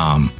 com.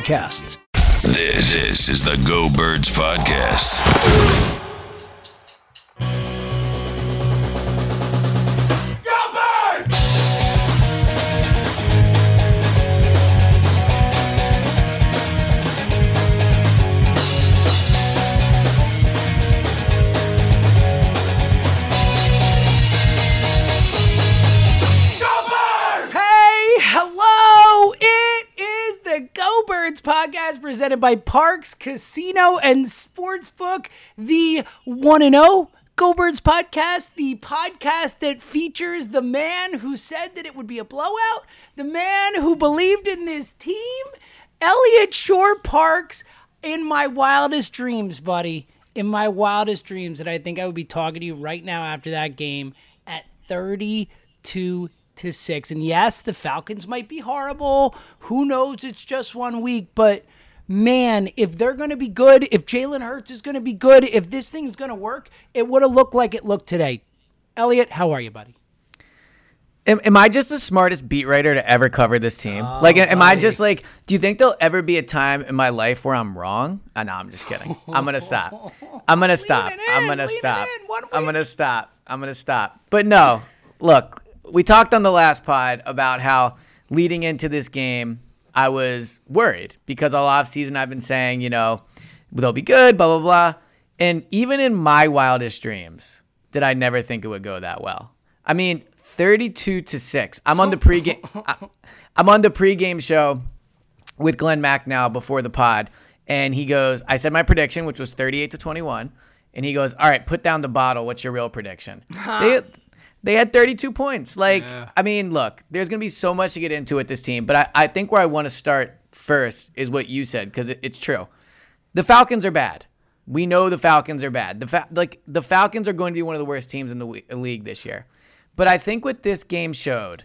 podcasts. This, this is the Go Birds Podcast. Podcast presented by Parx Casino and Sportsbook, the 1 and 0 Go Birds podcast, the podcast that features the man who said that it would be a blowout, the man who believed in this team, Eliot Shorr-Parks, in my wildest dreams, buddy. In my wildest dreams, that I think I would be talking to you right now after that game at 32 to six. And yes, the Falcons might be horrible. Who knows? It's just one week, but man, if they're going to be good, if Jalen Hurts is going to be good, if this thing's going to work, it would have looked like it looked today. Eliot, how are you, buddy? Am, am, I just the smartest beat writer to ever cover this team? Oh, like, am buddy. I just like, do you think there'll ever be a time in my life where I'm wrong? Uh, no, I'm just kidding. I'm going to stop. I'm going to stop. I'm going to stop. I'm going to stop. I'm going to stop. But no, look, we talked on the last pod about how leading into this game, I was worried because all off season I've been saying, you know, they'll be good, blah blah blah. And even in my wildest dreams, did I never think it would go that well? I mean, 32 to 6. I'm on the pregame I'm on the pregame show with Glen Macnow before the pod, and he goes, I said my prediction, which was 38 to 21. And he goes, All right, put down the bottle. What's your real prediction? they, they had 32 points. Like, yeah. I mean, look, there's going to be so much to get into with this team, but I, I think where I want to start first is what you said, because it, it's true. The Falcons are bad. We know the Falcons are bad. The fa- like the Falcons are going to be one of the worst teams in the we- league this year. But I think what this game showed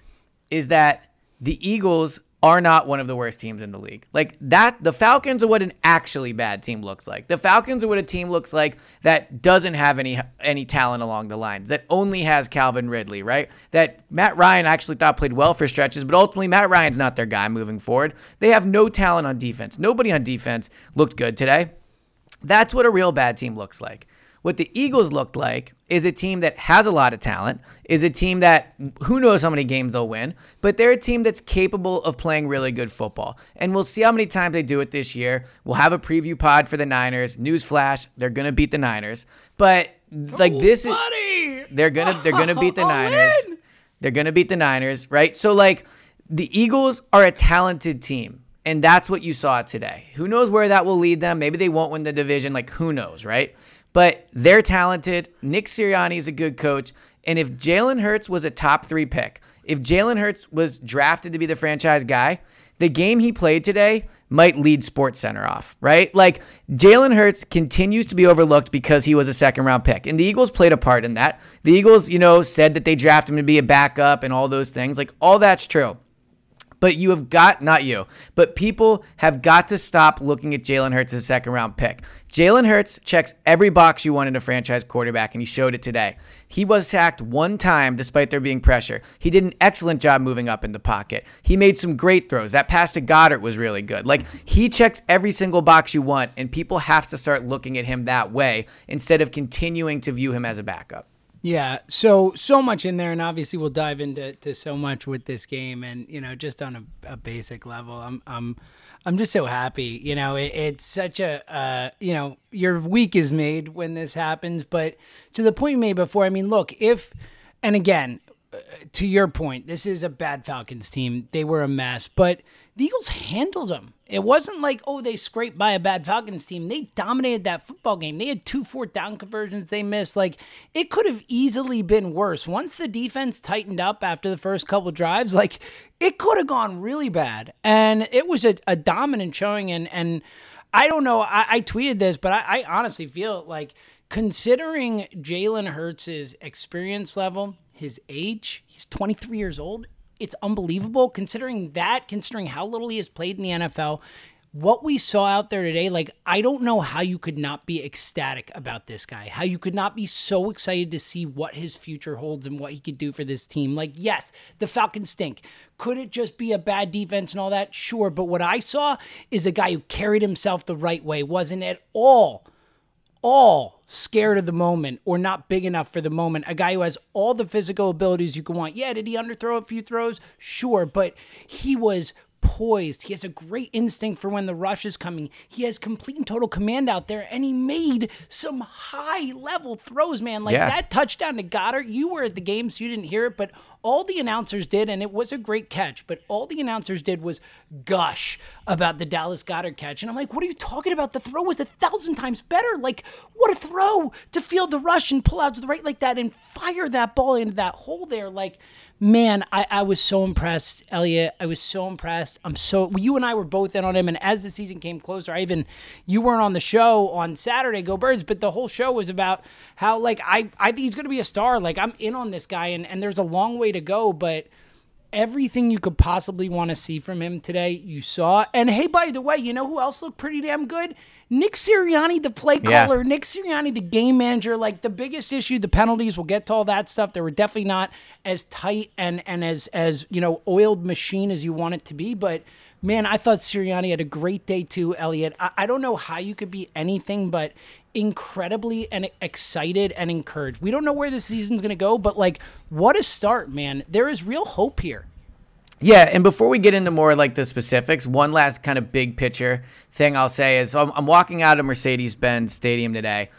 is that the Eagles are not one of the worst teams in the league. Like that, the Falcons are what an actually bad team looks like. The Falcons are what a team looks like that doesn't have any any talent along the lines, that only has Calvin Ridley, right? That Matt Ryan actually thought played well for stretches, but ultimately Matt Ryan's not their guy moving forward. They have no talent on defense. Nobody on defense looked good today. That's what a real bad team looks like. What the Eagles looked like is a team that has a lot of talent, is a team that who knows how many games they'll win, but they're a team that's capable of playing really good football. And we'll see how many times they do it this year. We'll have a preview pod for the Niners. Newsflash, they're going to beat the Niners. But like oh, this buddy. is they're going to they're going to beat the Niners. In. They're going to beat the Niners, right? So like the Eagles are a talented team. And that's what you saw today. Who knows where that will lead them? Maybe they won't win the division. Like, who knows, right? But they're talented. Nick Sirianni is a good coach. And if Jalen Hurts was a top three pick, if Jalen Hurts was drafted to be the franchise guy, the game he played today might lead Sports Center off, right? Like Jalen Hurts continues to be overlooked because he was a second round pick. And the Eagles played a part in that. The Eagles, you know, said that they drafted him to be a backup and all those things. Like all that's true. But you have got, not you, but people have got to stop looking at Jalen Hurts as a second round pick. Jalen Hurts checks every box you want in a franchise quarterback, and he showed it today. He was sacked one time despite there being pressure. He did an excellent job moving up in the pocket. He made some great throws. That pass to Goedert was really good. Like, he checks every single box you want, and people have to start looking at him that way instead of continuing to view him as a backup. Yeah, so so much in there, and obviously we'll dive into to so much with this game, and you know, just on a, a basic level, I'm I'm I'm just so happy. You know, it, it's such a, uh, you know, your week is made when this happens. But to the point you made before, I mean, look, if, and again, uh, to your point, this is a bad Falcons team. They were a mess, but the Eagles handled them. It wasn't like, oh, they scraped by a bad Falcons team. They dominated that football game. They had two fourth down conversions they missed. Like, it could have easily been worse. Once the defense tightened up after the first couple drives, like, it could have gone really bad. And it was a, a dominant showing. And, and I don't know, I, I tweeted this, but I, I honestly feel like considering Jalen Hurts' experience level, his age, he's 23 years old it's unbelievable considering that, considering how little he has played in the NFL. What we saw out there today, like, I don't know how you could not be ecstatic about this guy, how you could not be so excited to see what his future holds and what he could do for this team. Like, yes, the Falcons stink. Could it just be a bad defense and all that? Sure. But what I saw is a guy who carried himself the right way, wasn't at all all scared of the moment or not big enough for the moment. A guy who has all the physical abilities you can want. Yeah, did he underthrow a few throws? Sure, but he was poised. He has a great instinct for when the rush is coming. He has complete and total command out there, and he made some high level throws, man. Like Yeah. that touchdown to Goedert. You were at the game, so you didn't hear it, but all the announcers did, and it was a great catch, but all the announcers did was gush about the Dallas Goedert catch. And I'm like, what are you talking about? The throw was a thousand times better. Like, what a throw to feel the rush and pull out to the right like that and fire that ball into that hole there. Like, man, I, I was so impressed, Eliot. I was so impressed. I'm so you and I were both in on him, and as the season came closer, I even you weren't on the show on Saturday, Go Birds, but the whole show was about how like I I think he's gonna be a star. Like I'm in on this guy, and and there's a long way to go, but everything you could possibly want to see from him today, you saw. And hey, by the way, you know who else looked pretty damn good? Nick Sirianni, the play Yeah. caller, Nick Sirianni, the game manager. Like the biggest issue, the penalties. We'll get to all that stuff. They were definitely not as tight and and as as you know oiled machine as you want it to be. But man, I thought Sirianni had a great day too, Eliot. I, I don't know how you could be anything but incredibly and excited and encouraged. We don't know where this season's going to go, but like, what a start, man. There is real hope here. Yeah, and before we get into more like the specifics, one last kind of big picture thing I'll say is I'm, I'm walking out of Mercedes Benz Stadium today,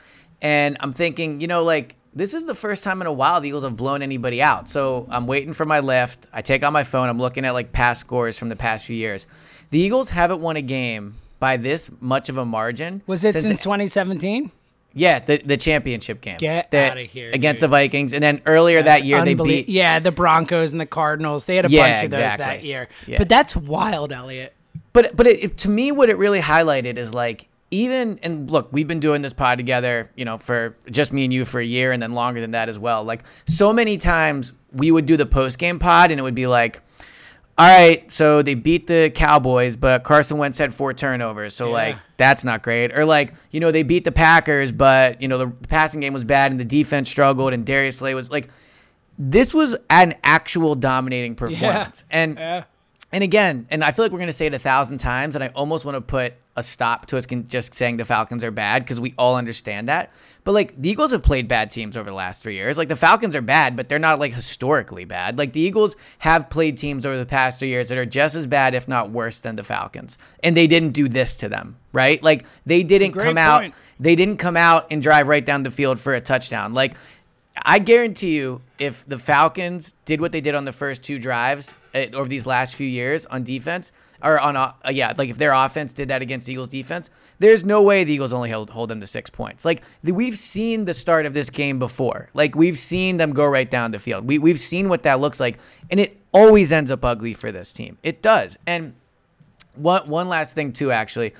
and I'm thinking, you know, like this is the first time in a while the Eagles have blown anybody out. So I'm waiting for my Lyft. I take out my phone. I'm looking at like past scores from the past few years. The Eagles haven't won a game by this much of a margin. Was it since, 2017? Yeah, the the championship game. Get The- outta here, against dude. the Vikings, and then earlier that year they beat. Yeah, the Broncos and the Cardinals. They had a Yeah, bunch of those that year. Yeah. But that's wild, Eliot. But but it, it- to me, what it really highlighted is like even and look, we've been doing this pod together, you know, for just me and you for a year, and then longer than that as well. Like so many times, we would do the post game pod, and it would be like. All right, so they beat the Cowboys, but Carson Wentz had four turnovers, so Yeah. like that's not great. Or like you know they beat the Packers, but you know the passing game was bad and the defense struggled, and Darius Slay was like, this was an actual dominating performance, and Yeah. And again, and I feel like we're going to say it a thousand times, and I almost want to put a stop to us just saying the Falcons are bad because we all understand that. But like the Eagles have played bad teams over the last three years. Like the Falcons are bad, but they're not like historically bad. Like the Eagles have played teams over the past three years that are just as bad, if not worse, than the Falcons, and they didn't do this to them, right? Like they didn't come out. They didn't come out and drive right down the field for a touchdown. Like I guarantee you, if the Falcons did what they did on the first two drives uh, over these last few years on defense, or on uh, yeah, like if their offense did that against Eagles defense, there's no way the Eagles only hold, hold them to six points. Like the, we've seen the start of this game before. Like we've seen them go right down the field. We we've seen what that looks like, and it always ends up ugly for this team. It does, and one one last thing too, actually,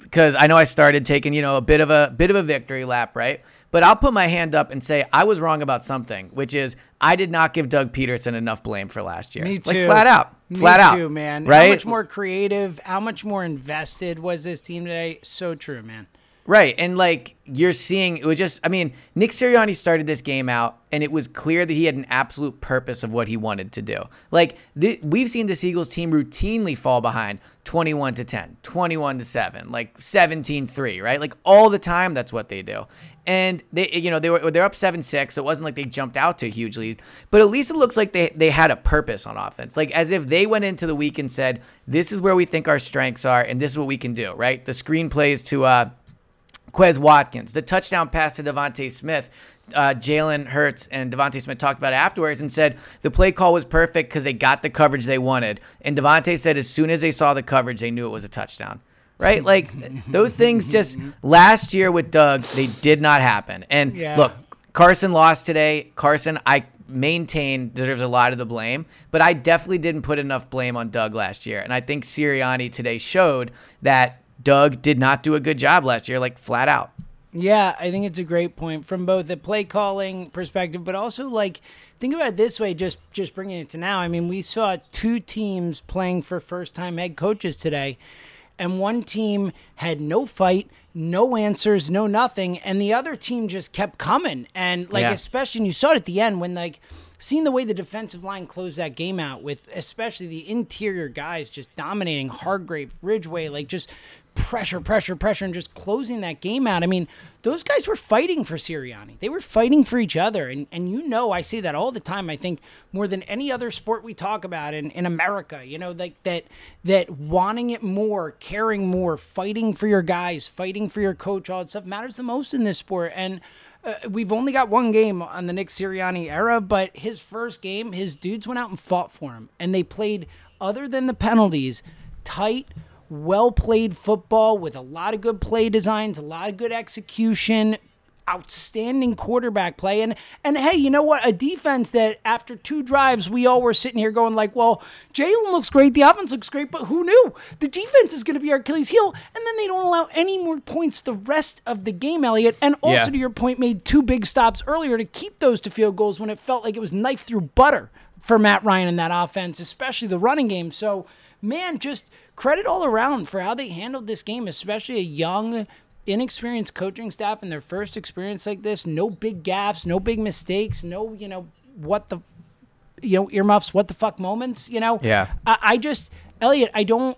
because I know I started taking you know a bit of a bit of a victory lap, right? But I'll put my hand up and say I was wrong about something, which is I did not give Doug Pederson enough blame for last year. Me Like too. flat out, Me flat out, too, man. Right? How much more creative, how much more invested was this team today? So true, man. Right. And like you're seeing, it was just, I mean, Nick Sirianni started this game out and it was clear that he had an absolute purpose of what he wanted to do. Like the, we've seen this Eagles team routinely fall behind 21 to 10, 21 to 7, like 17 3, right? Like all the time, that's what they do. And they, you know, they were they're up seven six, so it wasn't like they jumped out to a huge lead. But at least it looks like they they had a purpose on offense, like as if they went into the week and said, "This is where we think our strengths are, and this is what we can do." Right? The screen plays to uh, Quez Watkins, the touchdown pass to DeVonta Smith. Uh, Jalen Hurts and DeVonta Smith talked about it afterwards and said the play call was perfect because they got the coverage they wanted. And DeVonta said as soon as they saw the coverage, they knew it was a touchdown. Right? Like those things just last year with Doug, they did not happen. And Yeah. look, Carson lost today. Carson, I maintain deserves a lot of the blame, but I definitely didn't put enough blame on Doug last year. And I think Sirianni today showed that Doug did not do a good job last year, like flat out. Yeah, I think it's a great point from both a play calling perspective, but also like think about it this way. Just just bringing it to now. I mean, we saw two teams playing for first time head coaches today, and one team had no fight, no answers, no nothing, and the other team just kept coming. And like Yeah. especially, and you saw it at the end when like. Seeing the way the defensive line closed that game out with especially the interior guys just dominating Hargrave, Ridgeway, like just pressure, pressure, pressure, and just closing that game out. I mean, those guys were fighting for Sirianni. They were fighting for each other. And and you know I say that all the time. I think more than any other sport we talk about in, in America, you know, like that that wanting it more, caring more, fighting for your guys, fighting for your coach, all that stuff matters the most in this sport. And uh, we've only got one game on the Nick Sirianni era, but his first game, his dudes went out and fought for him, and they played other than the penalties, tight, well played football with a lot of good play designs, a lot of good execution, outstanding quarterback play, and and hey, you know what? A defense that after two drives, we all were sitting here going like, well, Jalen looks great, the offense looks great, but who knew the defense is going to be our Achilles heel, and then they don't allow any more points the rest of the game, Eliot, and also Yeah. to your point, made two big stops earlier to keep those to field goals when it felt like it was knife through butter for Matt Ryan in that offense, especially the running game. So, man, just credit all around for how they handled this game, especially a young, inexperienced coaching staff in their first experience like this. No big gaffes, no big mistakes, no, you know, what the, you know, earmuffs, what the fuck moments, you know? Yeah. I, I just, Eliot, I don't,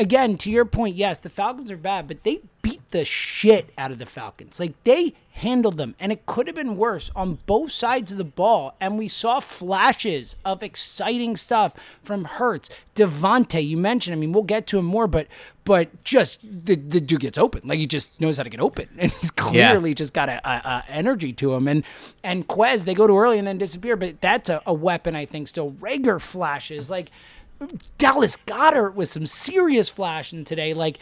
again, to your point, yes, the Falcons are bad, but they beat the shit out of the Falcons. Like they handled them, and it could have been worse on both sides of the ball. And we saw flashes of exciting stuff from Hurts, DeVonta. You mentioned, I mean, we'll get to him more, but but just the, the dude gets open, like he just knows how to get open, and he's clearly just got a, a, a energy to him. And and Quez, they go to early and then disappear, but that's a, a weapon I think still. Reagor flashes like. Dallas Goedert with some serious flashing today. Like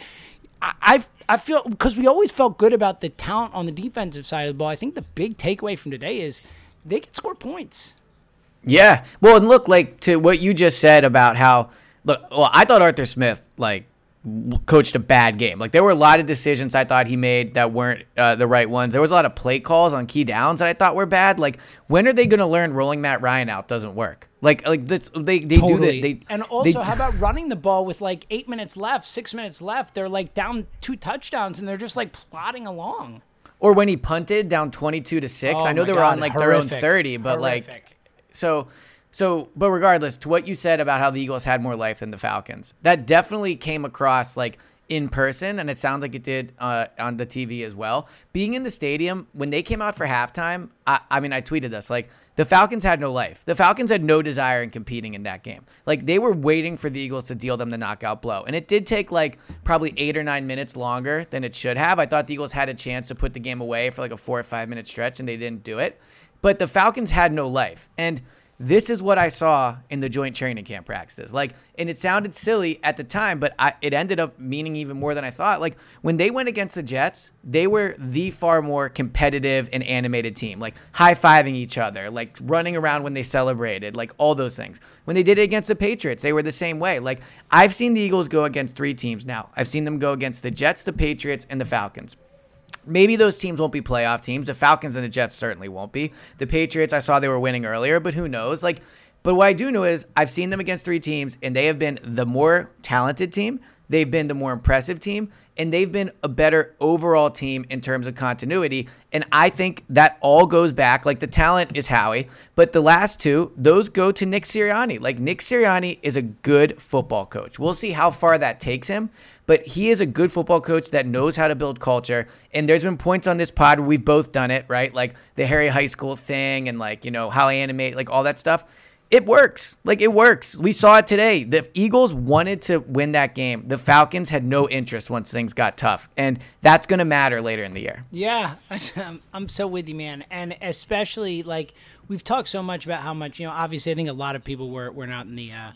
I I I feel because we always felt good about the talent on the defensive side of the ball. I think the big takeaway from today is they can score points. Yeah. Well, and look, like to what you just said about how look. Well, I thought Arthur Smith like coached a bad game. Like there were a lot of decisions I thought he made that weren't uh, the right ones. There was a lot of play calls on key downs that I thought were bad. Like when are they going to learn rolling Matt Ryan out doesn't work? Like like this, they they do that. They and also, they- how about running the ball with like eight minutes left, six minutes left? They're like down two touchdowns and they're just like plodding along. or when he punted down twenty two to six. Oh I know my they were God, on like their own thirty, but like So, so, but regardless, to what you said about how the Eagles had more life than the Falcons, that definitely came across like in person, and it sounds like it did uh, on the TV as well. Being in the stadium when they came out for halftime, I, I mean, I tweeted this like the Falcons had no life. The Falcons had no desire in competing in that game. Like they were waiting for the Eagles to deal them the knockout blow, and it did take like probably eight or nine minutes longer than it should have. I thought the Eagles had a chance to put the game away for like a four or five minute stretch, and they didn't do it. But the Falcons had no life. And this is what I saw in the joint training camp practices. Like, and it sounded silly at the time, but I, it ended up meaning even more than I thought. Like, when they went against the Jets, they were the far more competitive and animated team, like high fiving each other, like running around when they celebrated, like all those things. When they did it against the Patriots, they were the same way. Like, I've seen the Eagles go against three teams now. I've seen them go against the Jets, the Patriots, and the Falcons. Maybe those teams won't be playoff teams. The Falcons and the Jets certainly won't be. The Patriots, I saw they were winning earlier, but who knows? Like, but what I do know is I've seen them against three teams, and they have been the more talented team, they've been the more impressive team and they've been a better overall team in terms of continuity. And I think that all goes back. Like the talent is Howie, but the last two, those go to Nick Sirianni. Like Nick Sirianni is a good football coach. We'll see how far that takes him, but he is a good football coach that knows how to build culture. And there's been points on this pod where we've both done it, right? Like the Harry High School thing and like, you know, how I animate, like all that stuff it works. Like it works. We saw it today. The Eagles wanted to win that game. The Falcons had no interest once things got tough, and that's going to matter later in the year. Yeah, I'm so with you, man. And especially like we've talked so much about how much you know. Obviously, I think a lot of people were we're not in the. Uh,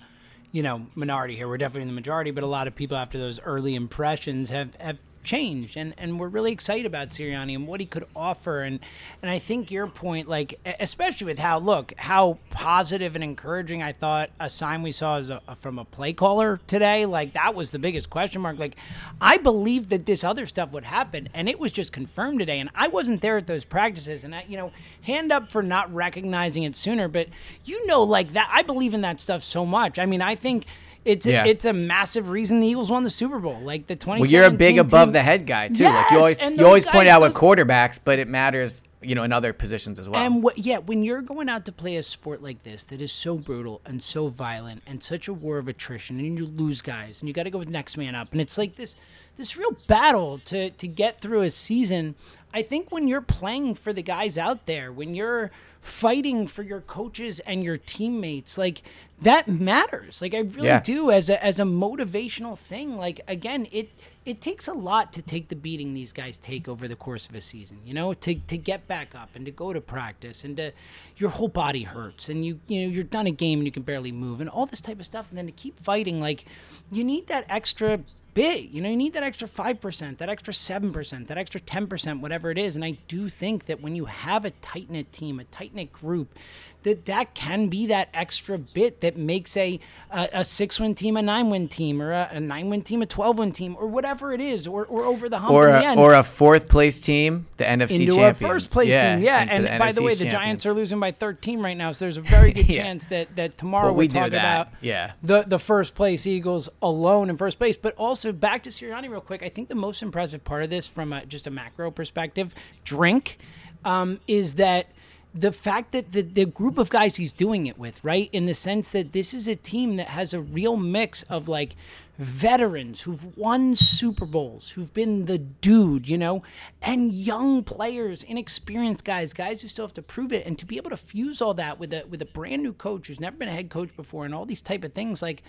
you know, minority here. We're definitely in the majority, but a lot of people after those early impressions have, have changed and, and we're really excited about Sirianni and what he could offer. And and I think your point like especially with how look how positive and encouraging I thought a sign we saw as a, from a play caller today like that was the biggest question mark. Like I believed that this other stuff would happen and it was just confirmed today and I wasn't there at those practices. And I you know hand up for not recognizing it sooner but you know like that I believe in that stuff so much. I mean I think it's yeah. a, it's a massive reason the Eagles won the Super Bowl. Like the twenty. Well, you're a big above team. the head guy too. Yes, like you always you always point out with quarterbacks, but it matters, you know, in other positions as well. And yeah, when you're going out to play a sport like this that is so brutal and so violent and such a war of attrition, and you lose guys, and you got to go with next man up, and it's like this this real battle to to get through a season. I think when you're playing for the guys out there, when you're fighting for your coaches and your teammates, like that matters. Like I really yeah. do as a as a motivational thing. Like again, it it takes a lot to take the beating these guys take over the course of a season. You know, to to get back up and to go to practice and to your whole body hurts and you you know you're done a game and you can barely move and all this type of stuff and then to keep fighting like you need that extra big. You know, you need that extra 5%, that extra 7%, that extra 10%, whatever it is. And I do think that when you have a tight knit team, a tight knit group, that that can be that extra bit that makes a a, a six win team a nine win team or a, a nine win team a 12 win team or whatever it is or, or over the hump or a, end, or a fourth place team the NFC champion into champions. a first place yeah, team yeah and by NFC the way the Giants are losing by 13 right now so there's a very good yeah. chance that that tomorrow well, we we'll talk about yeah. the the first place Eagles alone in first place. But also back to Sirianni real quick I think the most impressive part of this from a, just a macro perspective drink um, is that the fact that the, the group of guys he's doing it with, right? In the sense that this is a team that has a real mix of like veterans who've won Super Bowls, who've been the dude, you know, and young players, inexperienced guys, guys who still have to prove it. And to be able to fuse all that with a with a brand new coach who's never been a head coach before and all these type of things, like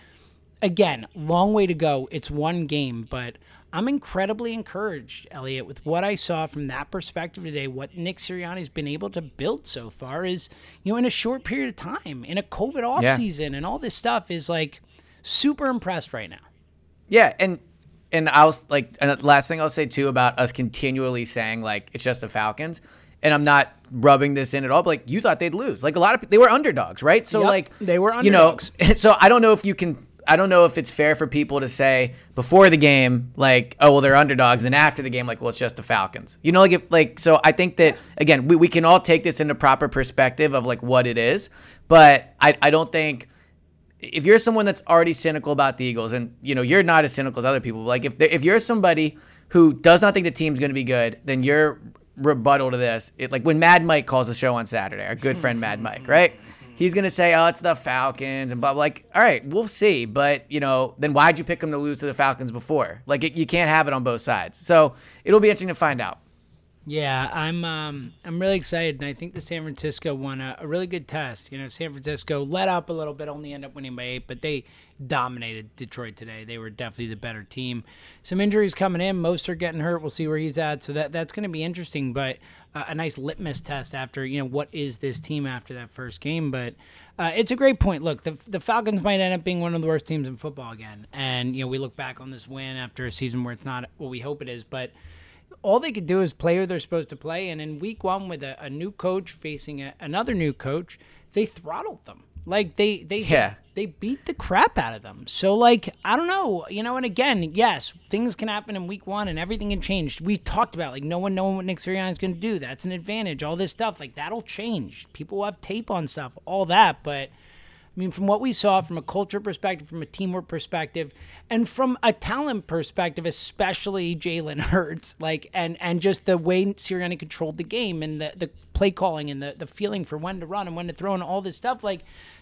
again, long way to go. It's one game, but I'm incredibly encouraged, Eliot, with what I saw from that perspective today. What Nick Sirianni's been able to build so far is, you know, in a short period of time, in a COVID offseason yeah. season, and all this stuff is like super impressed right now. Yeah, and and I'll like and the last thing I'll say too about us continually saying like it's just the Falcons, and I'm not rubbing this in at all. But like you thought they'd lose, like a lot of people, they were underdogs, right? So yep, like they were underdogs. You know, so I don't know if you can I don't know if it's fair for people to say before the game, like, oh well, they're underdogs, and after the game, like, well, it's just the Falcons. You know, like, if, like, so I think that again, we, we can all take this into proper perspective of like what it is, but I, I don't think if you're someone that's already cynical about the Eagles, and you know, you're not as cynical as other people, like if if you're somebody who does not think the team's going to be good, then your rebuttal to this, it like when Mad Mike calls the show on Saturday, our good friend Mad Mike, right? He's gonna say, "Oh, it's the Falcons," and blah. Like, all right, we'll see. But you know, then why'd you pick them to lose to the Falcons before? Like, it, you can't have it on both sides. So it'll be interesting to find out. Yeah, I'm um, I'm really excited, and I think the San Francisco won a, a, really good test. You know, San Francisco let up a little bit, only end up winning by eight, but they dominated Detroit today. They were definitely the better team. Some injuries coming in, Mostert getting hurt. We'll see where he's at, so that that's going to be interesting. But uh, a nice litmus test after you know what is this team after that first game. But uh, it's a great point. Look, the the Falcons might end up being one of the worst teams in football again, and you know we look back on this win after a season where it's not what we hope it is, but all they could do is play who they're supposed to play. And in week one, with a, a new coach facing a, another new coach, they throttled them. Like they they yeah. they beat the crap out of them. So like I don't know, you know. And again, yes, things can happen in week one, and everything can change. We talked about like no one knowing what Nick Sirianni is going to do. That's an advantage. All this stuff like that'll change. People will have tape on stuff, all that. But I mean, from what we saw from a culture perspective, from a teamwork perspective, and from a talent perspective, especially Jalen Hurts, like and and just the way Sirianni controlled the game and the, the play calling and the, the feeling for when to run and when to throw and all this stuff, like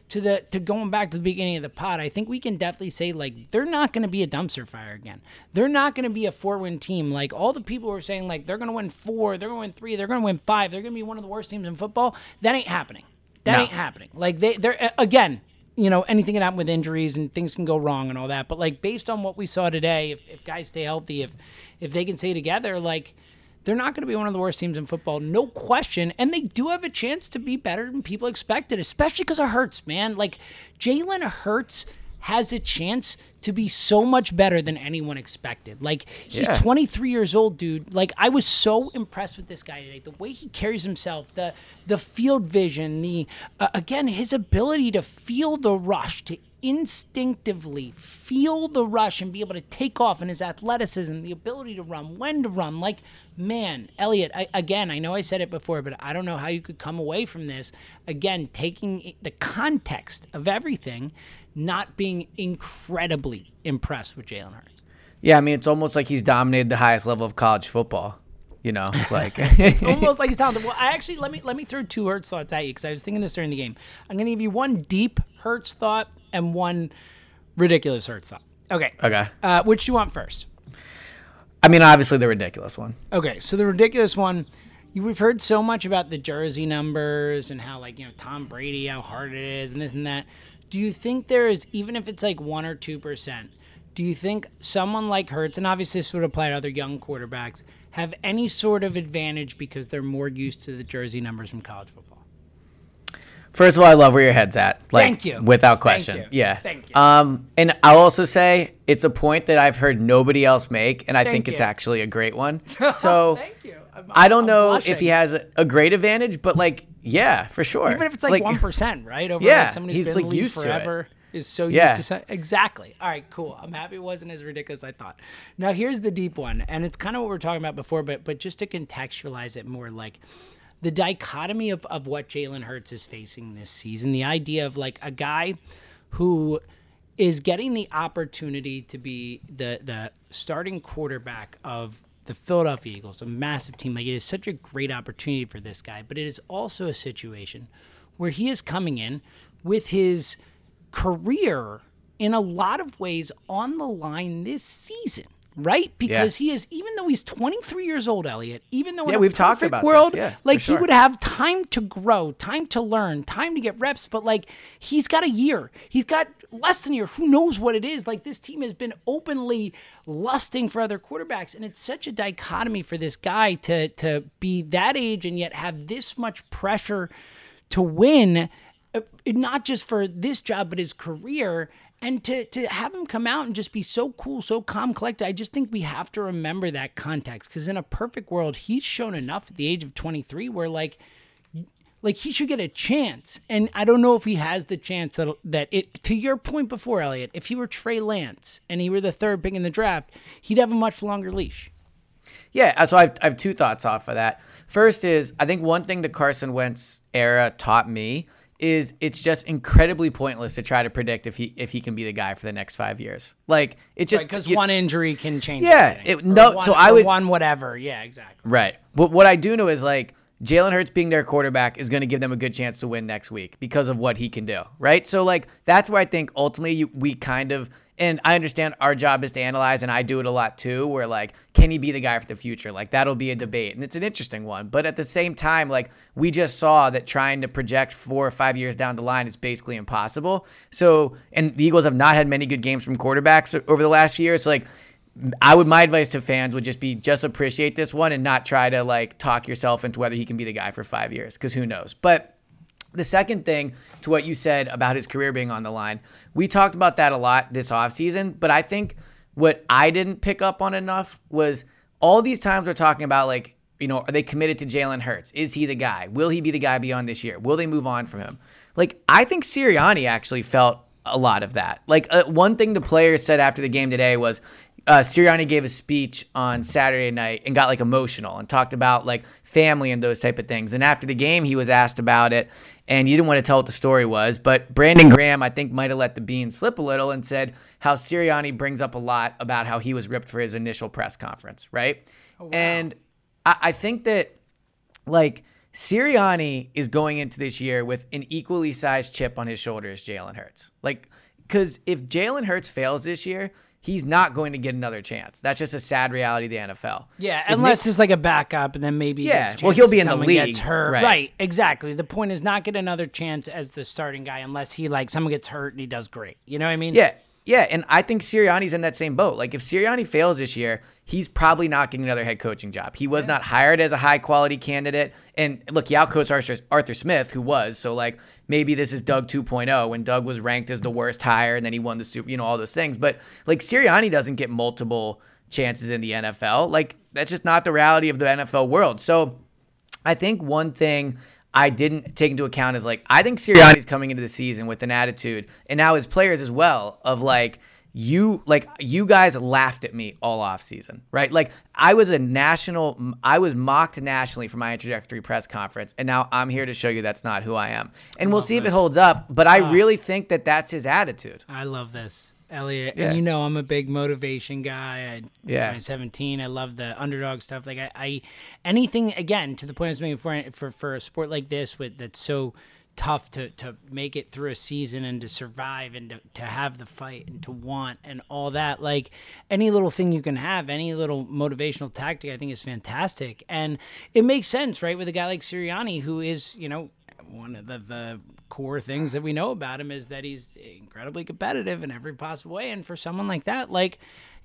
to the to going back to the beginning of the pod, I think we can definitely say like they're not going to be a dumpster fire again. They're not going to be a four win team. Like all the people are saying like they're going to win four, they're going to win three, they're going to win five, they're going to be one of the worst teams in football. That ain't happening. That No. ain't happening. Like they they're again. You know, anything can happen with injuries and things can go wrong and all that. But like based on what we saw today, if, if guys stay healthy, if if they can stay together, like they're not going to be one of the worst teams in football, no question. And they do have a chance to be better than people expected, especially because of Hurts, man. Like Jalen Hurts has a chance to be so much better than anyone expected. Like he's Yeah. 23 years old, dude. Like I was so impressed with this guy today. The way he carries himself, the the field vision, the uh, again his ability to feel the rush, to instinctively feel the rush and be able to take off and his athleticism, the ability to run, when to run. Like, man, Eliot, I, again, I know I said it before, but I don't know how you could come away from this. Again, taking the context of everything, not being incredibly impressed with Jalen Hurts. Yeah, I mean, it's almost like he's dominated the highest level of college football. You know, like it's almost like he's talented. Well, I actually let me let me throw two Hurts thoughts at you because I was thinking this during the game. I'm gonna give you one deep Hurts thought and one ridiculous Hurts thought. Okay. okay. Uh, which do you want first? I mean, obviously the ridiculous one. Okay, so the ridiculous one, you, we've heard so much about the jersey numbers and how like you know Tom Brady, how hard it is, and this and that. Do you think there is even if it's like one or two percent? Do you think someone like Hurts, and obviously this would apply to other young quarterbacks, have any sort of advantage because they're more used to the jersey numbers from college football? First of all, I love where your head's at. Like, Thank you. Without Thank question. you. Yeah. Thank you. Um, and I'll also say it's a point that I've heard nobody else make, and I Thank think it's actually a great one. So Thank you. I'm- I don't I'm know blushing. if he has a, a great advantage, but like, yeah, for sure. even if it's like one right? Over Yeah, like someone who's he's, been like, used to it. forever is so Yeah. used to exactly. All right, cool. I'm happy it wasn't as ridiculous as I thought. Now here's the deep one, and it's kind of what we are talking about before, but but just to contextualize it more, like the dichotomy of of what Jalen Hurts is facing this season, the idea of like a guy who is getting the opportunity to be the the starting quarterback of the Philadelphia Eagles, a massive team. Like it is such a great opportunity for this guy, but it is also a situation where he is coming in with his career in a lot of ways on the line this season. Right, because he is, even though he's 23 years old, Eliot. Even though Yeah, we've talked about this, world, yeah, for like he would have time to grow, time to learn, time to get reps, but like he's got a year. He's got less than a year. Who knows what it is? Like this team has been openly lusting for other quarterbacks and it's such a dichotomy for this guy to to be that age and yet have this much pressure to win uh, not just for this job but his career and to to have him come out and just be so cool, so calm, collected. I just think we have to remember that context because in a perfect world, he's shown enough at the age of 23 where like like he should get a chance. And I don't know if he has the chance that that it to your point before, Eliot, if he were Trey Lance and he were the third pick in the draft, he'd have a much longer leash. Yeah, uh, so I have, I have two thoughts off of that. First is I think one thing the Carson Wentz era taught me is it's just incredibly pointless to try to predict if he if he can be the guy for the next five years. Like it just Because you- one injury can change. Yeah, it- no, one- so I would- one whatever. Yeah, exactly. Right. But what I do know is like Jalen Hurts being their quarterback is going to give them a good chance to win next week because of what he can do. Right. So like that's where I think ultimately we kind of and I understand our job is to analyze, and I do it a lot too. Where like, can he be the guy for the future? Like that'll be a debate, and it's an interesting one. But at the same time, like we just saw that trying to project four or five years down the line is basically impossible. So, and the Eagles have not had many good games from quarterbacks over the last year. So like, I would my advice to fans would just be just appreciate this one and not try to like talk yourself into whether he can be the guy for five years because who knows. But the second thing to what you said about his career being on the line, we talked about that a lot this offseason, but I think what I didn't pick up on enough was all these times we're talking about like, you know, are they committed to Jalen Hurts? Is he the guy? Will he be the guy beyond this year? Will they move on from him? Like, I think Sirianni actually felt a lot of that. Like, uh, one thing the players said after the game today was uh, Sirianni gave a speech on Saturday night and got like emotional and talked about like family and those type of things. And after the game, he was asked about it, and you didn't want to tell what the story was. But Brandon Graham, I think, might have let the bean slip a little and said how Sirianni brings up a lot about how he was ripped for his initial press conference, right? And I, I think that like Sirianni is going into this year with an equally sized chip on his shoulder as Jalen Hurts. Like, because if Jalen Hurts fails this year, he's not going to get another chance. That's just a sad reality of the NFL. Yeah, unless Nick's- it's like a backup, and then maybe Yeah, well, he'll be in the league, right. right, exactly. The point is not get another chance as the starting guy unless he like someone gets hurt and he does great. You know what I mean? Yeah, yeah, and I think Sirianni's in that same boat. Like if Sirianni fails this year, he's probably not getting another head coaching job. He was not hired as a high quality candidate. And look, he outcoached Arthur, Arthur Smith, who was. So like maybe this is Doug 2.0 when Doug was ranked as the worst hire and then he won the super, you know, all those things. But like Sirianni doesn't get multiple chances in the NFL. Like that's just not the reality of the NFL world. So I think one thing I didn't take into account is like I think Sirianni's coming into the season with an attitude, and now his players as well, of like you like you guys laughed at me all off season, right? Like I was a national, I was mocked nationally for my introductory press conference, and now I'm here to show you that's not who I am, and we'll see if it holds up. But I ah. really think that that's his attitude. I love this, Eliot. Yeah. And you know I'm a big motivation guy. I, Yeah. 17. I love the underdog stuff. Like I, I anything again to the point I was making for for for a sport like this with that's so tough to to make it through a season and to survive and to, to have the fight and to want and all that like any little thing you can have any little motivational tactic i think is fantastic and it makes sense right with a guy like Sirianni who is you know one of the, the core things that we know about him is that he's incredibly competitive in every possible way. And for someone like that, like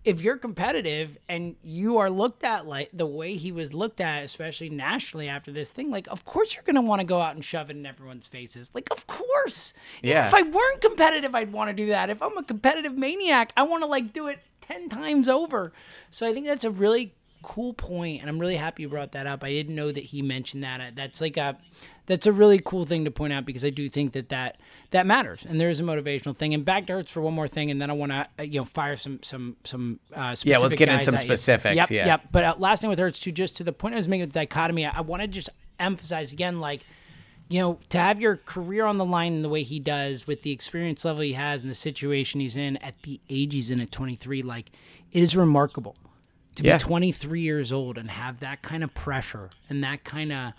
if you're competitive and you are looked at like the way he was looked at, especially nationally after this thing, like of course you're gonna want to go out and shove it in everyone's faces. Like of course. Yeah. If I weren't competitive, I'd want to do that. If I'm a competitive maniac, I want to like do it ten times over. So I think that's a really cool point and i'm really happy you brought that up. I didn't know that he mentioned that. That's like a that's a really cool thing to point out because i do think that that that matters and there is a motivational thing. And back to hurts for one more thing and then i want to uh, you know fire some some some uh specific Yeah, let's get into some specifics, yep yeah. yep but uh, last thing with hurts too just to the point i was making with dichotomy i, I want to just emphasize again like you know, to have your career on the line in the way he does, with the experience level he has and the situation he's in at the age he's in at 23, like it is remarkable to Yeah. be 23 years old and have that kind of pressure and that kind of,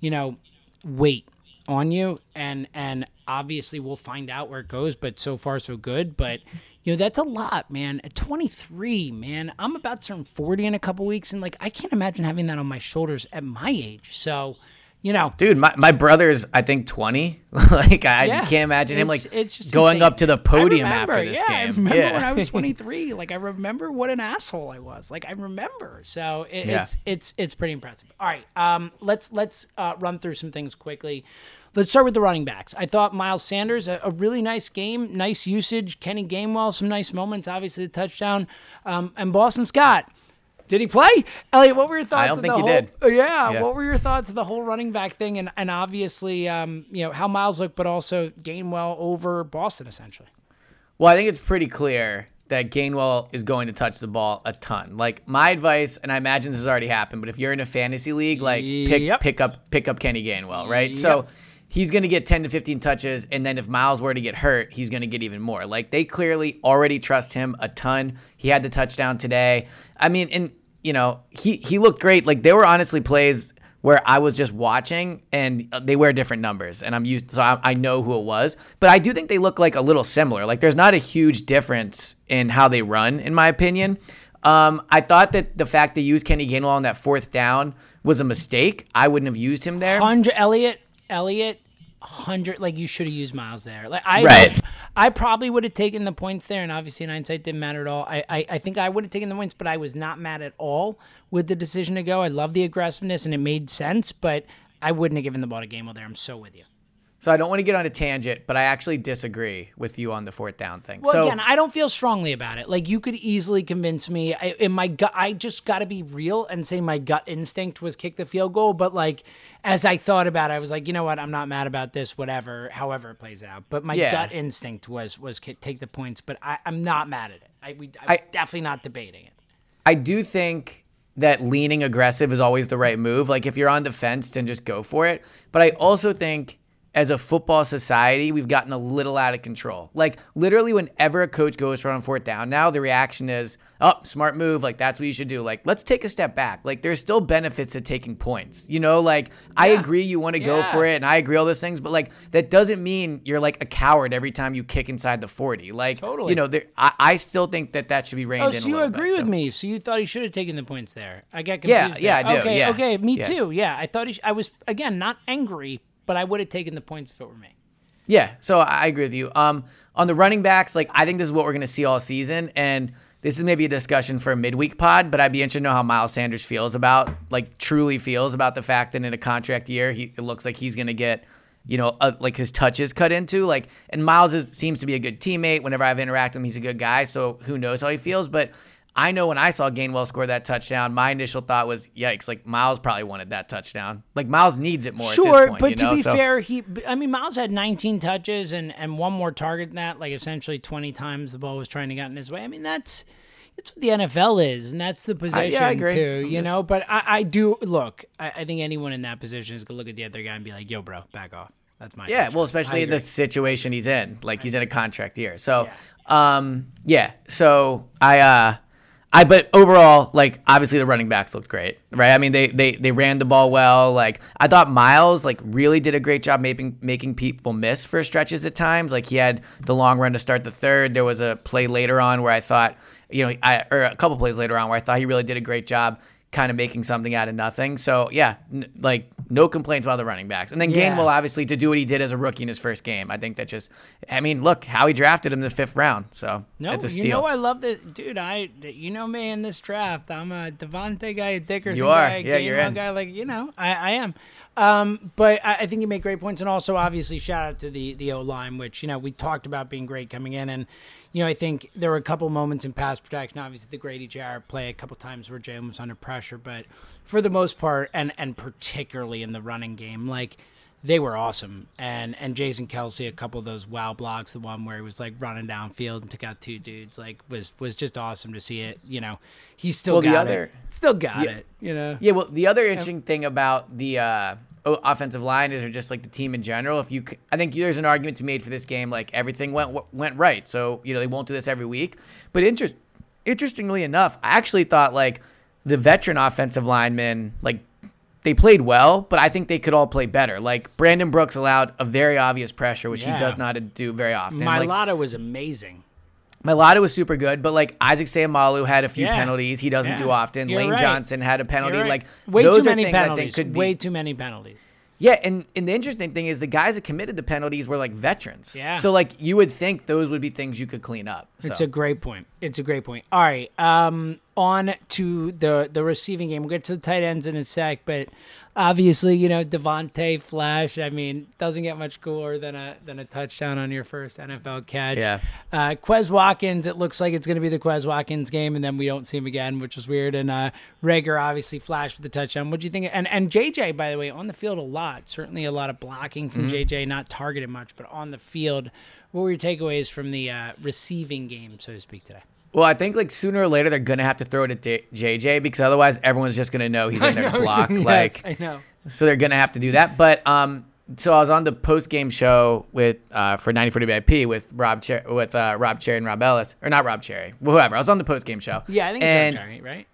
you know, weight on you. And and obviously we'll find out where it goes, but so far so good. But you know, that's a lot, man. At 23, man, I'm about to turn 40 in a couple weeks, and like I can't imagine having that on my shoulders at my age. So, you know, Dude, my, my brother's I think twenty. like I Yeah. just can't imagine him like It's- it's just going insane. up to the podium remember, after this yeah, I game. remember yeah. when I was 23. like I remember what an asshole I was. Like I remember. So it, Yeah. it's it's it's pretty impressive. All right, um, let's let's uh, run through some things quickly. Let's start with the running backs. I thought Miles Sanders a, a really nice game, nice usage. Kenny Gainwell, some nice moments. Obviously the touchdown, um, and Boston Scott. Did he play? Eliot, what were your thoughts? don't of think the he whole, did. Oh, yeah. Yeah. What were your thoughts of the whole running back thing, and and obviously, um, you know how Miles looked, but also Gainwell over Boston essentially. Well, I think it's pretty clear that Gainwell is going to touch the ball a ton. Like my advice, and I imagine this has already happened, but if you're in a fantasy league, like pick Yep. pick up pick up Kenny Gainwell, right? So he's going to get 10 to 15 touches, and then if Miles were to get hurt, he's going to get even more. Like they clearly already trust him a ton. He had the touchdown today. I mean, and you know he he looked great. Like there were honestly plays where I was just watching and uh, they wear different numbers and I'm used so I, I know who it was. But I do think they look like a little similar. Like there's not a huge difference in how they run in my opinion. Um, I thought that the fact they used Kenny Gainwell on that fourth down was a mistake. I wouldn't have used him there. Hundred Eliot, Eliot, hundred. Like you should have used Miles there. Like I, Right. I probably would have taken the points there, and obviously in hindsight didn't matter at all. I, I, I think I would have taken the points, but I was not mad at all with the decision to go. I love the aggressiveness, and it made sense, but I wouldn't have given the ball to Gainwell there. I'm so with you. So I don't want to get on a tangent but I actually disagree with you on the fourth down thing Well, so again, I don't feel strongly about it. Like you could easily convince me. I, in my gut, I just got to be real and say my gut instinct was kick the field goal. But like, as I thought about it, I was like, you know what? I'm not mad about this. Whatever, however it plays out. But my Yeah. gut instinct was was take the points. But I, I'm not mad at it. I we I'm I- definitely not debating it. I do think that leaning aggressive is always the right move. Like if you're on the fence, then just go for it. But I also think as a football society, we've gotten a little out of control. Like literally, whenever a coach goes for on fourth down, now the reaction is, "Oh, smart move! Like that's what you should do." Like let's take a step back. Like there's still benefits to taking points. You know, like I agree you want to go for it, and I agree all those things, but like that doesn't mean you're like a coward every time you kick inside the forty. Like Totally. you know, there, I, I still think that that should be reined oh, in. Oh, so you agree bit, with so. me? So you thought he should have taken the points there? I got Yeah, confused. yeah, there. I do, Okay, yeah, okay, me yeah. too. Yeah, I thought he. Sh- I was again not angry, but I would have taken the points if it were me. Yeah, so I agree with you. Um, on the running backs, like I think this is what we're going to see all season, and this is maybe a discussion for a midweek pod. But I'd be interested to know how Miles Sanders feels about, like, truly feels about the fact that in a contract year, he it looks like he's going to get, you know, uh, like his touches cut into. Like, and Miles is, seems to be a good teammate. Whenever I've interacted with him, he's a good guy. So who knows how he feels? But I know when I saw Gainwell score that touchdown, my initial thought was, yikes! Like Miles probably wanted that touchdown. Like Miles needs it more. at Sure, this point, but you to be So- fair, he. I mean, Miles had 19 touches and and one more target than that. Like essentially 20 times the ball was trying to get in his way. I mean, that's. That's what the NFL is, and that's the position agree. too. I'm You just- know, but I, I do look. I, I think anyone in that position is gonna look at the other guy and be like, "Yo, bro, back off." That's my Yeah, well, especially in the situation he's in, like he's in a contract year. So, um, yeah. So I, uh, I, but overall, like obviously the running backs looked great, right? I mean, they they they ran the ball well. Like I thought Miles like really did a great job making making people miss for stretches at times. Like he had the long run to start the third. There was a play later on where I thought, you know, I or a couple plays later on where I thought he really did a great job kind of making something out of nothing. So yeah, n- like no complaints about the running backs. And then Yeah. Gainwell obviously to do what he did as a rookie in his first game. I think that just, I mean, look how he drafted him in the fifth round. So No, it's a steal. you know I love that, dude. I you know me in this draft. I'm a DeVonta guy, a Dickerson You are. guy, Yeah, you're in. guy. Like you know, I, I am. Um, but I, I think you make great points, and also obviously shout out to the the O line, which you know we talked about being great coming in, and you know I think there were a couple moments in pass protection. Obviously, the Grady Jarrett play, a couple times where Jalen was under pressure, but for the most part, and and particularly in the running game, like they were awesome. And and Jason Kelce, a couple of those wow blocks, the one where he was like running downfield and took out two dudes, like was was just awesome to see it. You know, he still Well, the got other- it. Still got Yeah. it. You know. Yeah, well, the other interesting thing about the uh, offensive line is, or just like the team in general. If you, I think there's an argument to be made for this game. Like everything went went right, so you know they won't do this every week. But inter- interestingly enough, I actually thought like the veteran offensive linemen, like they played well, but I think they could all play better. Like Brandon Brooks allowed a very obvious pressure, which Yeah. he does not do very often. Like, was amazing. Mailata was super good, but like Isaac Seumalo had a few Yeah. penalties he doesn't Yeah. do often. You're Lane right. Johnson had a penalty. Right. Like way those too are many things I penalties. think could be Way too many penalties. yeah, and, and the interesting thing is the guys that committed the penalties were like veterans. Yeah. So like you would think those would be things you could clean up. So. It's a great point. It's a great point. All right. Um, on to the the receiving game. We'll get to the tight ends in a sec, but obviously, you know, DeVonta Flash, I mean, doesn't get much cooler than a than a touchdown on your first NFL catch. Yeah. Uh Quez Watkins, it looks like it's gonna be the Quez Watkins game, and then we don't see him again, which is weird. And uh Reagor obviously flashed with the touchdown. What do you think? And and JJ, by the way, on the field a lot. Certainly a lot of blocking from Mm-hmm. JJ, not targeted much, but on the field. What were your takeaways from the uh, receiving game, so to speak, today? Well, I think like sooner or later they're gonna have to throw it at J- JJ because otherwise everyone's just gonna know he's in their block. Yes, like I know. So they're gonna have to do that. But um, so I was on the post game show with uh for ninety four VIP with Rob Cher- with uh, Rob Cherry and Rob Ellis or not Rob Cherry, whoever. I was on the post game show. Yeah, I think and, it's Jerry, right?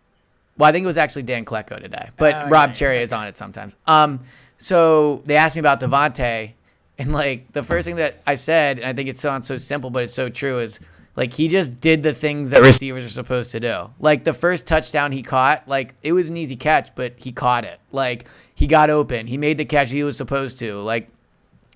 Well, I think it was actually Dan Klecko today, but Oh, Rob yeah, Cherry is on it sometimes. Um, so they asked me about DeVonta, and like the first thing that I said, and I think it sounds so simple, but it's so true, is like he just did the things that receivers are supposed to do. Like the first touchdown he caught, like it was an easy catch, but he caught it. Like he got open, he made the catch he was supposed to. Like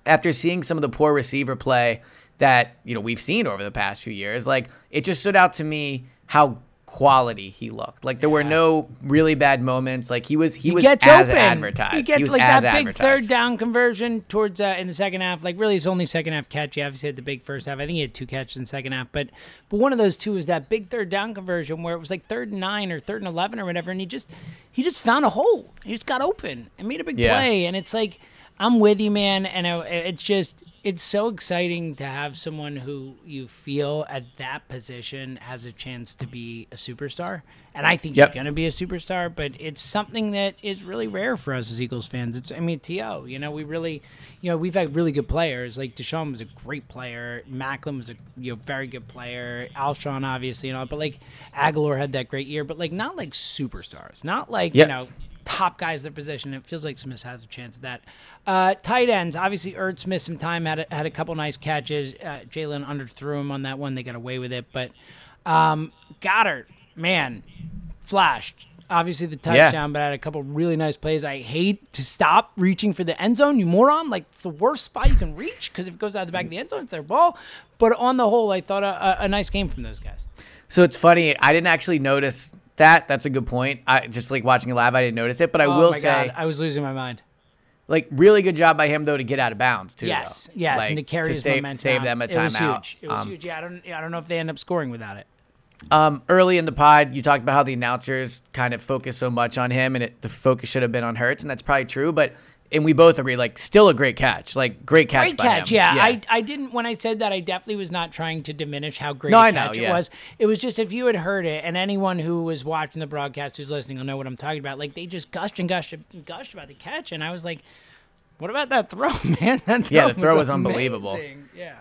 after seeing some of the poor receiver play that you know we've seen over the past few years, like it just stood out to me how quality he looked. Like there were no really bad moments. Like he was he, He was gets as open. advertised. He gets was like that big third down conversion towards uh, in the second half. Like really, his only second half catch. He obviously had the big first half. I think he had two catches in the second half, but but one of those two was that big third down conversion where it was like third and nine or third and eleven or whatever, and he just he just found a hole. He just got open and made a big Yeah. play, and it's like. I'm with you, man. And it- it's just, it's so exciting to have someone who you feel at that position has a chance to be a superstar. And I think Yep. he's going to be a superstar, but it's something that is really rare for us as Eagles fans. It's, I mean, T.O., you know, we really, you know, we've had really good players. Like DeSean was a great player. Maclin was a, you know, very good player. Alshon, obviously, you know, but like Agholor had that great year, but like not like superstars. Not like, Yep. you know, top guys at their position. It feels like Smith has a chance of that. Uh, tight ends, obviously, Ertz missed some time, had a, had a couple nice catches. Uh, Jalen underthrew him on that one. They got away with it. But um, Goedert, man, flashed. Obviously, the touchdown, but had a couple really nice plays. I hate to stop reaching for the end zone, you moron. Like, it's the worst spot you can reach because if it goes out of the back of the end zone, it's their ball. But on the whole, I thought a, a, a nice game from those guys. So it's funny. I didn't actually notice that. That's a good point. I just like watching it live. I didn't notice it, but I oh will my say, God, I was losing my mind. like, really good job by him though to get out of bounds too. Yes, though. yes, Like, and to carry his save, momentum, save them a It was timeout. huge. It was Um, huge. Yeah, I don't, I don't know if they end up scoring without it. Um, early in the pod, you talked about how the announcers kind of focus so much on him, and it, the focus should have been on Hurts, and that's probably true. But and we both agree, like, still a great catch, like great catch Great by catch, him. yeah. I, I didn't when I said that. I definitely was not trying to diminish how great No, a I know, catch yeah. it was. It was just if you had heard it, and anyone who was watching the broadcast who's listening will know what I'm talking about. Like they just gushed and gushed and gushed about the catch, and I was like, "What about that throw, man? That throw Yeah, the throw was unbelievable. Yeah.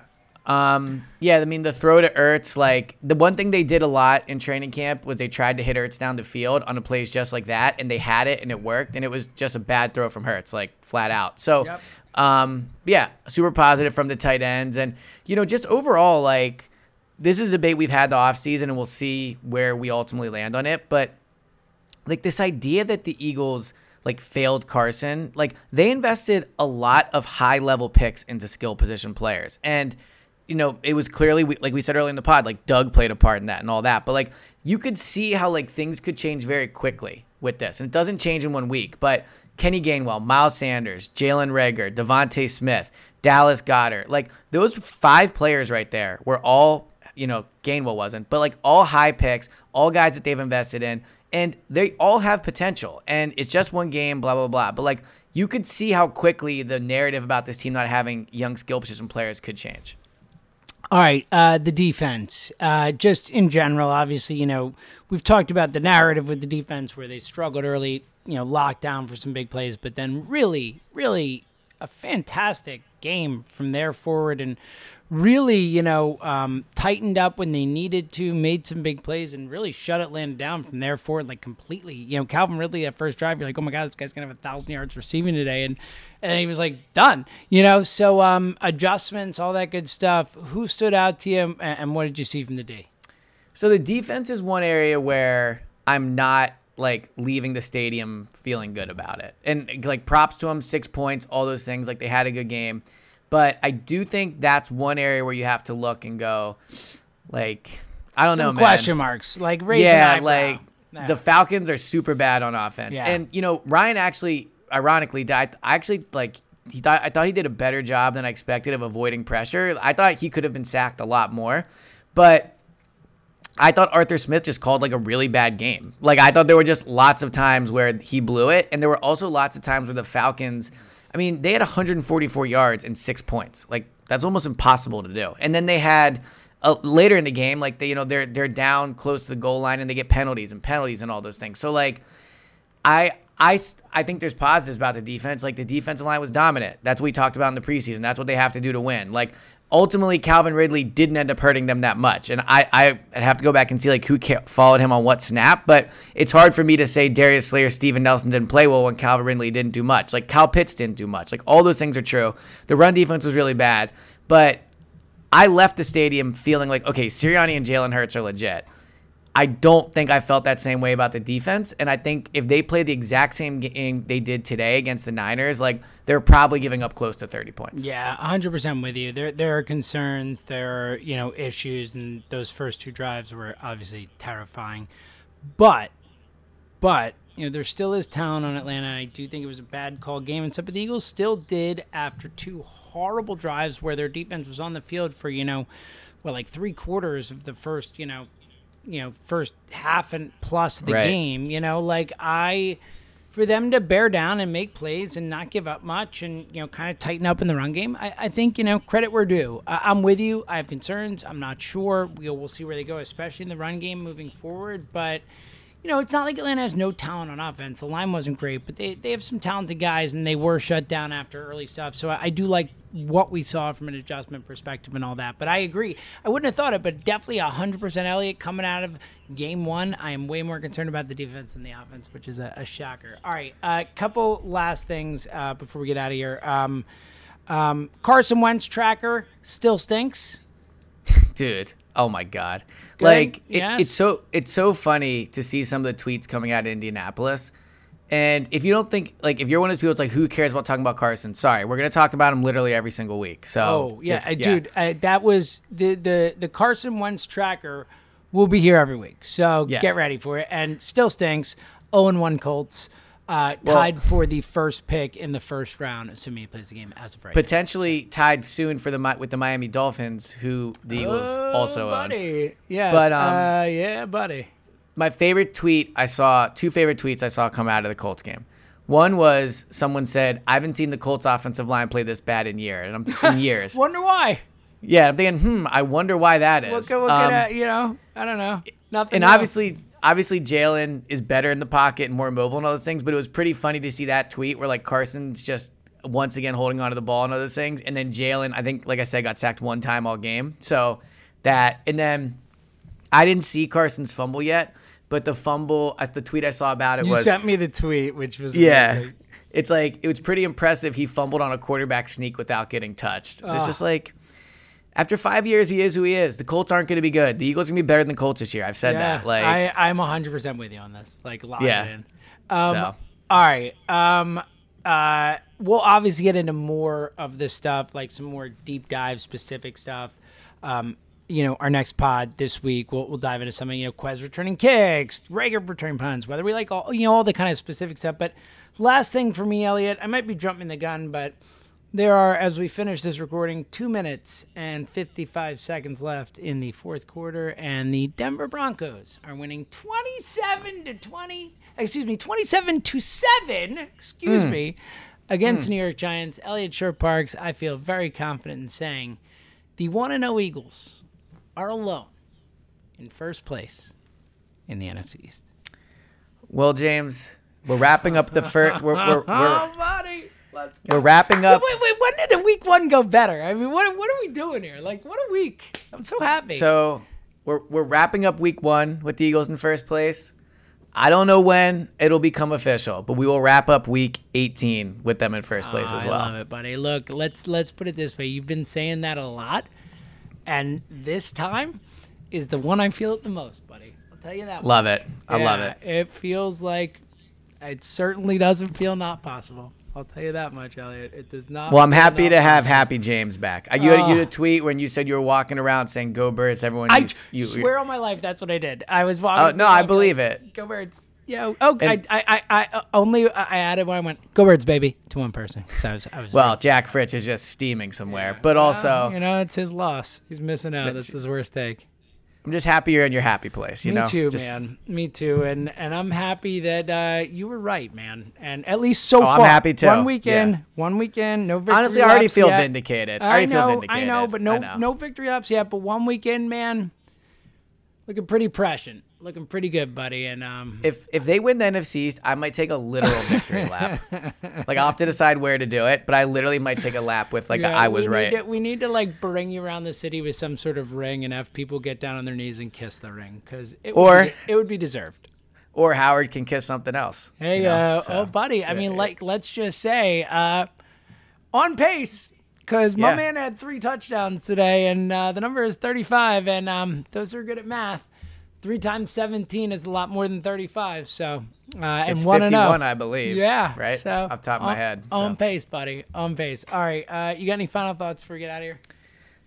Um, yeah, I mean the throw to Ertz, like the one thing they did a lot in training camp was they tried to hit Ertz down the field on a plays just like that, and they had it and it worked, and it was just a bad throw from Hurts, like flat out. So, Yep. um, yeah, super positive from the tight ends, and you know just overall, like this is a debate we've had the offseason, and we'll see where we ultimately land on it, but like this idea that the Eagles like failed Carson, like they invested a lot of high level picks into skill position players. And you know, it was clearly like we said earlier in the pod, like Doug played a part in that and all that. But like you could see how like things could change very quickly with this. And it doesn't change in one week, but Kenny Gainwell, Miles Sanders, Jalen Reagor, DeVonta Smith, Dallas Goedert, like those five players right there were all you know, Gainwell wasn't, but like all high picks, all guys that they've invested in, and they all have potential. And it's just one game, blah, blah, blah. But like you could see how quickly the narrative about this team not having young skill position players could change. All right, uh, the defense. Uh, just in general, obviously, you know, we've talked about the narrative with the defense where they struggled early, you know, locked down for some big plays, but then really, really a fantastic game from there forward and really, you know, um, tightened up when they needed to, made some big plays, and really shut Atlanta down from there forward, like completely. You know, Calvin Ridley at first drive, you're like, oh my God, this guy's to have a thousand yards receiving today. And, and he was like, done, you know? So, um, adjustments, all that good stuff. Who stood out to you, and, and what did you see from the D? So the defense is one area where I'm not like leaving the stadium feeling good about it. And like props to them, six points, all those things. Like they had a good game. But I do think that's one area where you have to look and go, like, I don't know, Some man. question marks, like raise yeah, like Yeah. the Falcons are super bad on offense. Yeah. And you know, Ryan actually, ironically, died. I actually like. He thought, I thought he did a better job than I expected of avoiding pressure. I thought he could have been sacked a lot more, but I thought Arthur Smith just called like a really bad game. Like I thought there were just lots of times where he blew it, and there were also lots of times where the Falcons. I mean, they had 144 yards and six points. Like that's almost impossible to do. And then they had uh, later in the game, like they, you know, they're they're down close to the goal line and they get penalties and penalties and all those things. So like, I I I think there's positives about the defense. Like the defensive line was dominant. That's what we talked about in the preseason. That's what they have to do to win. Like ultimately, Calvin Ridley didn't end up hurting them that much. And I I have to go back and see like who followed him on what snap. But it's hard for me to say Darius Slayer, Steven Nelson didn't play well when Calvin Ridley didn't do much. Like Kyle Pitts didn't do much. Like all those things are true. The run defense was really bad, but I left the stadium feeling like, okay, Sirianni and Jalen Hurts are legit. I don't think I felt that same way about the defense. And I think if they play the exact same game they did today against the Niners, like they're probably giving up close to 30 points. Yeah, hundred percent with you. There, there are concerns. There are you know issues, and those first two drives were obviously terrifying. But, but you know there still is talent on Atlanta. I do think it was a bad call game and. But the Eagles still did after two horrible drives where their defense was on the field for you know, well like three quarters of the first you know, you know first half and plus the Right. game. You know, like I for them to bear down and make plays and not give up much and you know kind of tighten up in the run game. I, I think you know credit where due. I, I'm with you. I have concerns. I'm not sure. We'll, we'll see where they go, especially in the run game moving forward. But you know, it's not like Atlanta has no talent on offense. The line wasn't great, but they, they have some talented guys, and they were shut down after early stuff. So I, I do like what we saw from an adjustment perspective and all that. But I agree. I wouldn't have thought it, but definitely 100% Eliot coming out of game one. I am way more concerned about the defense than the offense, which is a, a shocker. All right, a uh, couple last things uh, before we get out of here. Um, um, Carson Wentz tracker still stinks. Dude, oh my god. Good, Like it, it's so it's so funny to see some of the tweets coming out of Indianapolis. And if you don't think like if you're one of those people, it's like who cares about talking about Carson? Sorry, we're gonna talk about him literally every single week. So Oh yeah, just- uh, dude, uh, that was the the the Carson Wentz tracker will be here every week. So Yes. get ready for it. And still stinks. 0 and 1 Colts. Uh, Well- tied for the first pick in the first round, assuming he plays the game as of right potentially tied soon for the with the Miami Dolphins, who the Eagles Oh, also own. buddy. Yes. But, um, uh, yeah, buddy. my favorite tweet I saw, two favorite tweets I saw come out of the Colts game. One was someone said, "I haven't seen the Colts offensive line play this bad in year, and I'm in years." Wonder why. yeah, I'm thinking, hmm, I wonder why that is. Could, what Um, uh, you know, I don't know. Nothing. and else. obviously, obviously Jalen is better in the pocket and more mobile and all those things. But it was pretty funny to see that tweet where like Carson's just once again holding onto the ball and all those things, and then Jalen, I think, like I said, got sacked one time all game. So that, and then I didn't see Carson's fumble yet, but the fumble, as the tweet I saw about it you was, sent me the tweet, which was yeah. amazing. It's like it was pretty impressive. He fumbled on a quarterback sneak without getting touched. It's just like after five years, he is who he is. The Colts aren't going to be good. The Eagles are going to be better than the Colts this year. I've said Yeah, that. Like, I, I'm 100% with you on this. Like, lock Yeah. it in. Um, So. All right. Um, uh, we'll obviously get into more of this stuff, like some more deep dive specific stuff. Um, you know, our next pod this week, we'll, we'll dive into something, you know, Quez returning kicks, Reagor returning puns, whether we like all, you know, all the kind of specific stuff. But last thing for me, Eliot, I might be jumping the gun, but there are, as we finish this recording, two minutes and 55 seconds left in the fourth quarter, and the Denver Broncos are winning 27 to 20. Excuse me, 27 to 7. Excuse hmm. me, against hmm. New York Giants. Eliot Shorr-Parks, I feel very confident in saying the 1 0 Eagles are alone in first place in the NFC East. well, James, we're wrapping up the first. We're, we're, we're, Oh, buddy. Let's go. we're wrapping up. Wait, wait, when did the week one go better? I mean, what what are we doing here? Like, what a week! I'm so happy. So we're we're wrapping up week one with the Eagles in first place. I don't know when it'll become official, but we will wrap up week 18 with them in first place Oh, as I well. love it, buddy. Look, let's let's put it this way. You've been saying that a lot, and this time is the one I feel it the most, buddy. I'll tell you that. Love it. I love it. It feels like it certainly doesn't feel not possible. I'll tell you that much, Eliot. It does not. Well, I'm happy to have. Happy James back. Uh, You had, you had Oh. a tweet when you said you were walking around saying "Go Birds." Everyone, I you, you, swear on my life, that's what I did. I was walking. Oh, no, I believe like, it. Go birds. Yeah. Oh, And- I, I, I, I only I added when I went go birds, baby, to one person. So I was, I was. Well, Jack Fritz is just steaming somewhere, but also you know, it's his loss. He's missing out. That's- That's his worst take. I'm just happy you're in your happy place. You Me know, too, Just- man. Me too. And and I'm happy that uh, you were right, man. And at least so Oh, I'm far, happy too. One weekend, Yeah. one weekend, no victory. Honestly, I already feel yet. vindicated. I I already know, feel vindicated. I know, but no, know. no victory ups yet. But one weekend, man, looking pretty prescient, looking pretty good, buddy. And um, If if they win the NFC East, I might take a literal victory lap. Like I'll have to decide where to do it, but I literally might take a lap with like yeah, I was right. To, we need to like bring you around the city with some sort of ring and have people get down on their knees and kiss the ring because it Or- would be, it would be deserved. Or Howard can kiss something else. Hey, you know? uh, So, oh, buddy. I mean, yeah. like, let's just say, uh, on pace, because my Yeah. man had three touchdowns today, and uh, the number is 35, and um, those are good at math. Three times 17 is a lot more than 35, so. Uh, and It's one and oh. 51, I believe. Yeah. Right? So, Off top of my on- head, On pace, buddy. On pace. All right. Uh, you got any final thoughts before we get out of here?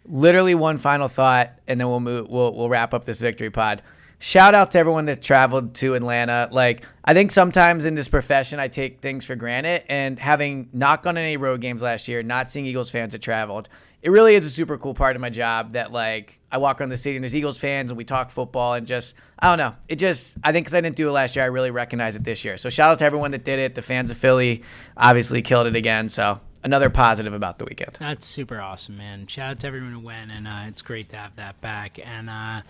literally one final thought, and then we'll move. We'll we'll wrap up this victory pod. Shout out to everyone that traveled to Atlanta. Like, I think sometimes in this profession, I take things for granted. And having not gone to any road games last year, not seeing Eagles fans that traveled, it really is a super cool part of my job that, like, I walk around the city and there's Eagles fans and we talk football and just, I don't know. It just, I think because I didn't do it last year, I really recognize it this year. So shout out to everyone that did it. The fans of Philly obviously killed it again. So another positive about the weekend. That's super awesome, man. Shout out to everyone who went, and uh, it's great to have that back. And uh,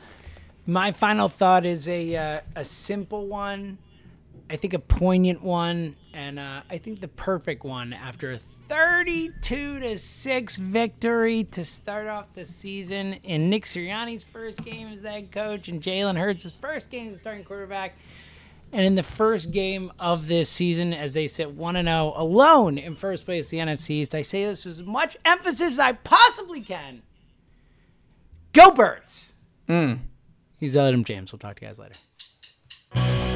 my final thought is a uh, a simple one, I think a poignant one, and uh, I think the perfect one after a 32 to six victory to start off the season in Nick Sirianni's first game as head coach and Jalen Hurts' first game as starting quarterback. And in the first game of this season, as they sit 1 0 alone in first place the NFC East, I say this with as much emphasis as I possibly can. Go Birds! He's Ellerim James. We'll talk to you guys later.